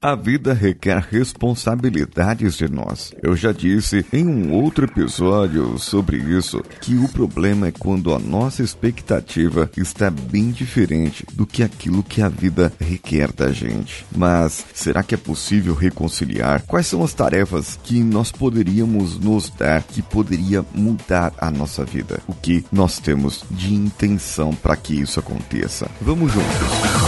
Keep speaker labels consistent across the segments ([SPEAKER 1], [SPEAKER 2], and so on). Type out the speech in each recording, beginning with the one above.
[SPEAKER 1] A vida requer responsabilidades de nós. Eu já disse em um outro episódio sobre isso que o problema é quando a nossa expectativa está bem diferente do que aquilo que a vida requer da gente. Mas será que é possível reconciliar? Quais são as tarefas que nós poderíamos nos dar que poderia mudar a nossa vida? O que nós temos de intenção para que isso aconteça? Vamos juntos.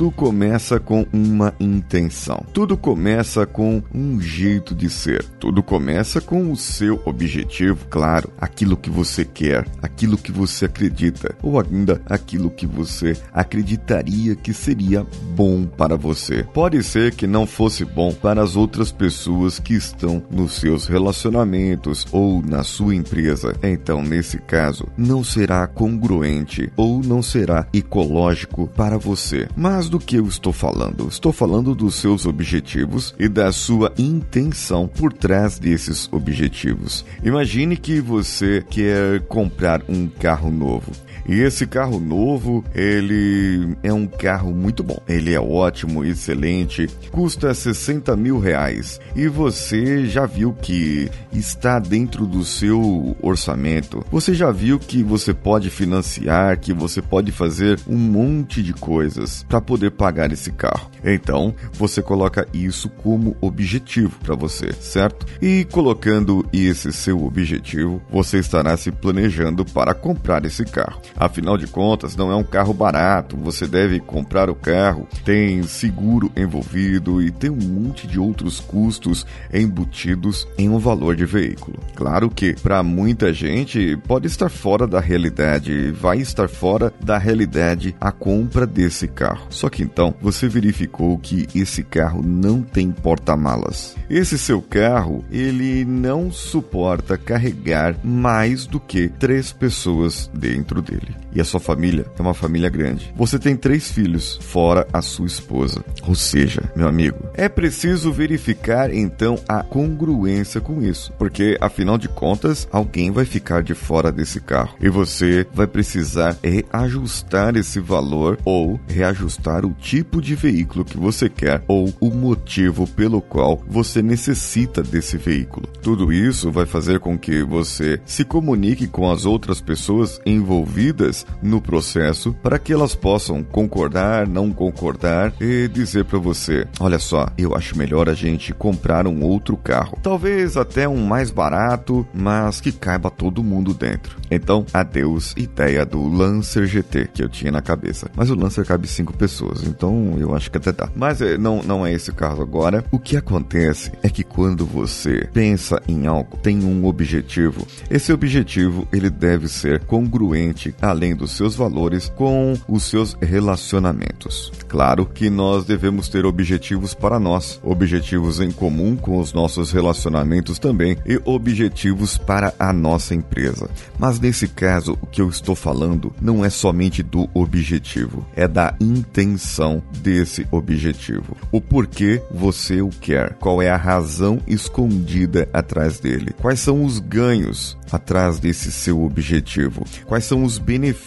[SPEAKER 1] Tudo começa com uma intenção. Tudo começa com um jeito de ser. Tudo começa com o seu objetivo, claro, aquilo que você quer, aquilo que você acredita, ou ainda aquilo que você acreditaria que seria bom para você. Pode ser que não fosse bom para as outras pessoas que estão nos seus relacionamentos ou na sua empresa. Então, nesse caso, não será congruente ou não será ecológico para você. Mas do que eu estou falando? Estou falando dos seus objetivos e da sua intenção por trás desses objetivos. Imagine que você quer comprar um carro novo. E esse carro novo, ele é um carro muito bom. Ele é ótimo, excelente, custa 60 mil reais. E você já viu que está dentro do seu orçamento. Você já viu que você pode financiar, que você pode fazer um monte de coisas para poder pagar esse carro. Então, você coloca isso como objetivo para você, certo? E colocando esse seu objetivo, você estará se planejando para comprar esse carro. Afinal de contas, não é um carro barato, você deve comprar o carro, tem seguro envolvido e tem um monte de outros custos embutidos em um valor de veículo. Claro que para muita gente pode estar fora da realidade, vai estar fora da realidade a compra desse carro. Só que então você verificou que esse carro não tem porta-malas. Esse seu carro, ele não suporta carregar mais do que três pessoas dentro dele. E a sua família é uma família grande. Você tem três filhos, fora a sua esposa. Ou seja, meu amigo, é preciso verificar então a congruência com isso. Porque, afinal de contas, alguém vai ficar de fora desse carro. E você vai precisar reajustar esse valor ou reajustar o tipo de veículo que você quer ou o motivo pelo qual você necessita desse veículo. Tudo isso vai fazer com que você se comunique com as outras pessoas envolvidas no processo para que elas possam concordar, não concordar e dizer para você: olha só, eu acho melhor a gente comprar um outro carro. Talvez até um mais barato, mas que caiba todo mundo dentro. Então, adeus ideia do Lancer GT que eu tinha na cabeça. Mas o Lancer cabe cinco pessoas, então eu acho que até dá. Mas é, não, não é esse o caso agora. O que acontece é que quando você pensa em algo, tem um objetivo, esse objetivo ele deve ser congruente além dos seus valores, com os seus relacionamentos. Claro que nós devemos ter objetivos para nós, objetivos em comum com os nossos relacionamentos também e objetivos para a nossa empresa. Mas nesse caso, o que eu estou falando não é somente do objetivo, é da intenção desse objetivo. O porquê você o quer, qual é a razão escondida atrás dele, quais são os ganhos atrás desse seu objetivo, quais são os benefícios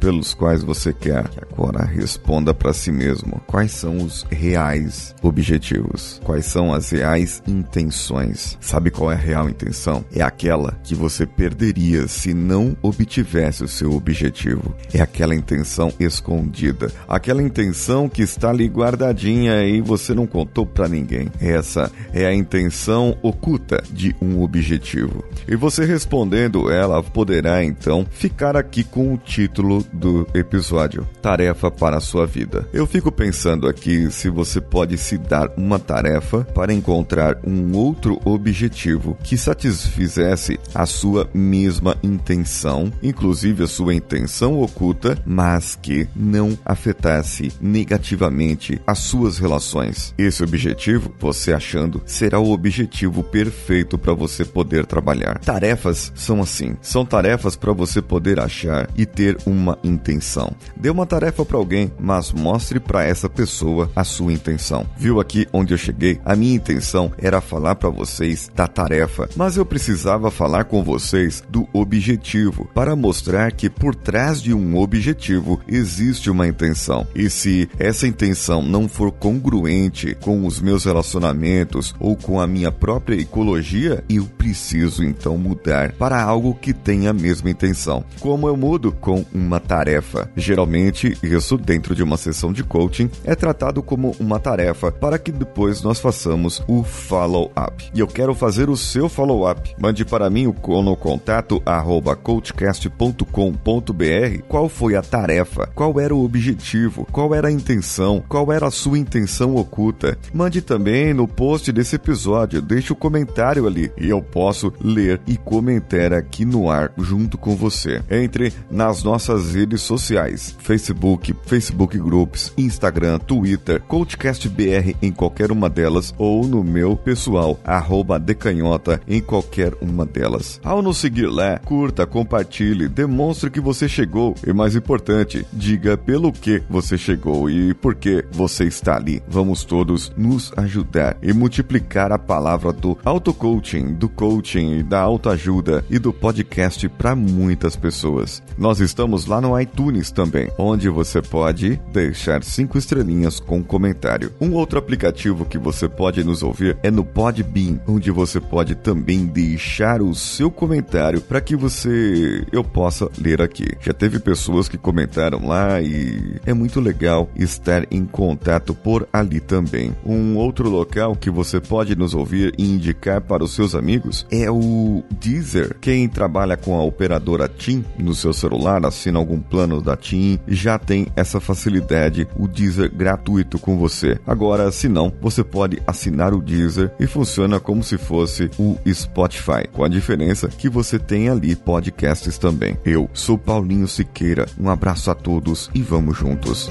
[SPEAKER 1] pelos quais você quer. Agora responda para si mesmo. Quais são os reais objetivos? Quais são as reais intenções? Sabe qual é a real intenção? É aquela que você perderia se não obtivesse o seu objetivo. É aquela intenção escondida, aquela intenção que está ali guardadinha e você não contou para ninguém. Essa é a intenção oculta de um objetivo. E você respondendo ela poderá então ficar aqui aqui com o título do episódio: Tarefa para a sua vida. Eu fico pensando aqui se você pode se dar uma tarefa para encontrar um outro objetivo que satisfizesse a sua mesma intenção, inclusive a sua intenção oculta, mas que não afetasse negativamente as suas relações. Esse objetivo, você achando, será o objetivo perfeito para você poder trabalhar. Tarefas são assim, são tarefas para você poder achar e ter uma intenção. Dê uma tarefa para alguém, mas mostre para essa pessoa a sua intenção. Viu aqui onde eu cheguei? A minha intenção era falar para vocês da tarefa, mas eu precisava falar com vocês do objetivo para mostrar que por trás de um objetivo existe uma intenção. E se essa intenção não for congruente com os meus relacionamentos ou com a minha própria ecologia, eu preciso então mudar para algo que tenha a mesma intenção. Como eu mudo? Com uma tarefa. Geralmente, isso dentro de uma sessão de coaching é tratado como uma tarefa para que depois nós façamos o follow-up. E eu quero fazer o seu follow-up. Mande para mim no contato arroba coachcast.com.br qual foi a tarefa, qual era o objetivo, qual era a intenção, qual era a sua intenção oculta. Mande também no post desse episódio, deixe o um comentário ali e eu posso ler e comentar aqui no ar junto com você. Entre nas nossas redes sociais, Facebook, Facebook Groups, Instagram, Twitter, CoachCastBR em qualquer uma delas ou no meu pessoal, arroba decanhota em qualquer uma delas. Ao nos seguir lá, curta, compartilhe, demonstre que você chegou e mais importante, diga pelo que você chegou e por que você está ali. Vamos todos nos ajudar e multiplicar a palavra do auto-coaching, do coaching, da autoajuda e do podcast para muitas pessoas. Nós estamos lá no iTunes também, onde você pode deixar cinco estrelinhas com comentário. Um outro aplicativo que você pode nos ouvir é no Podbean, onde você pode também deixar o seu comentário para que você eu possa ler aqui. Já teve pessoas que comentaram lá e é muito legal estar em contato por ali também. Um outro local que você pode nos ouvir e indicar para os seus amigos é o Deezer. Quem trabalha com a operadora TIM no seu celular, assina algum plano da TIM, já tem essa facilidade, o Deezer gratuito com você. Agora, se não, você pode assinar o Deezer e funciona como se fosse o Spotify, com a diferença que você tem ali podcasts também. Eu sou Paulinho Siqueira, um abraço a todos e vamos juntos.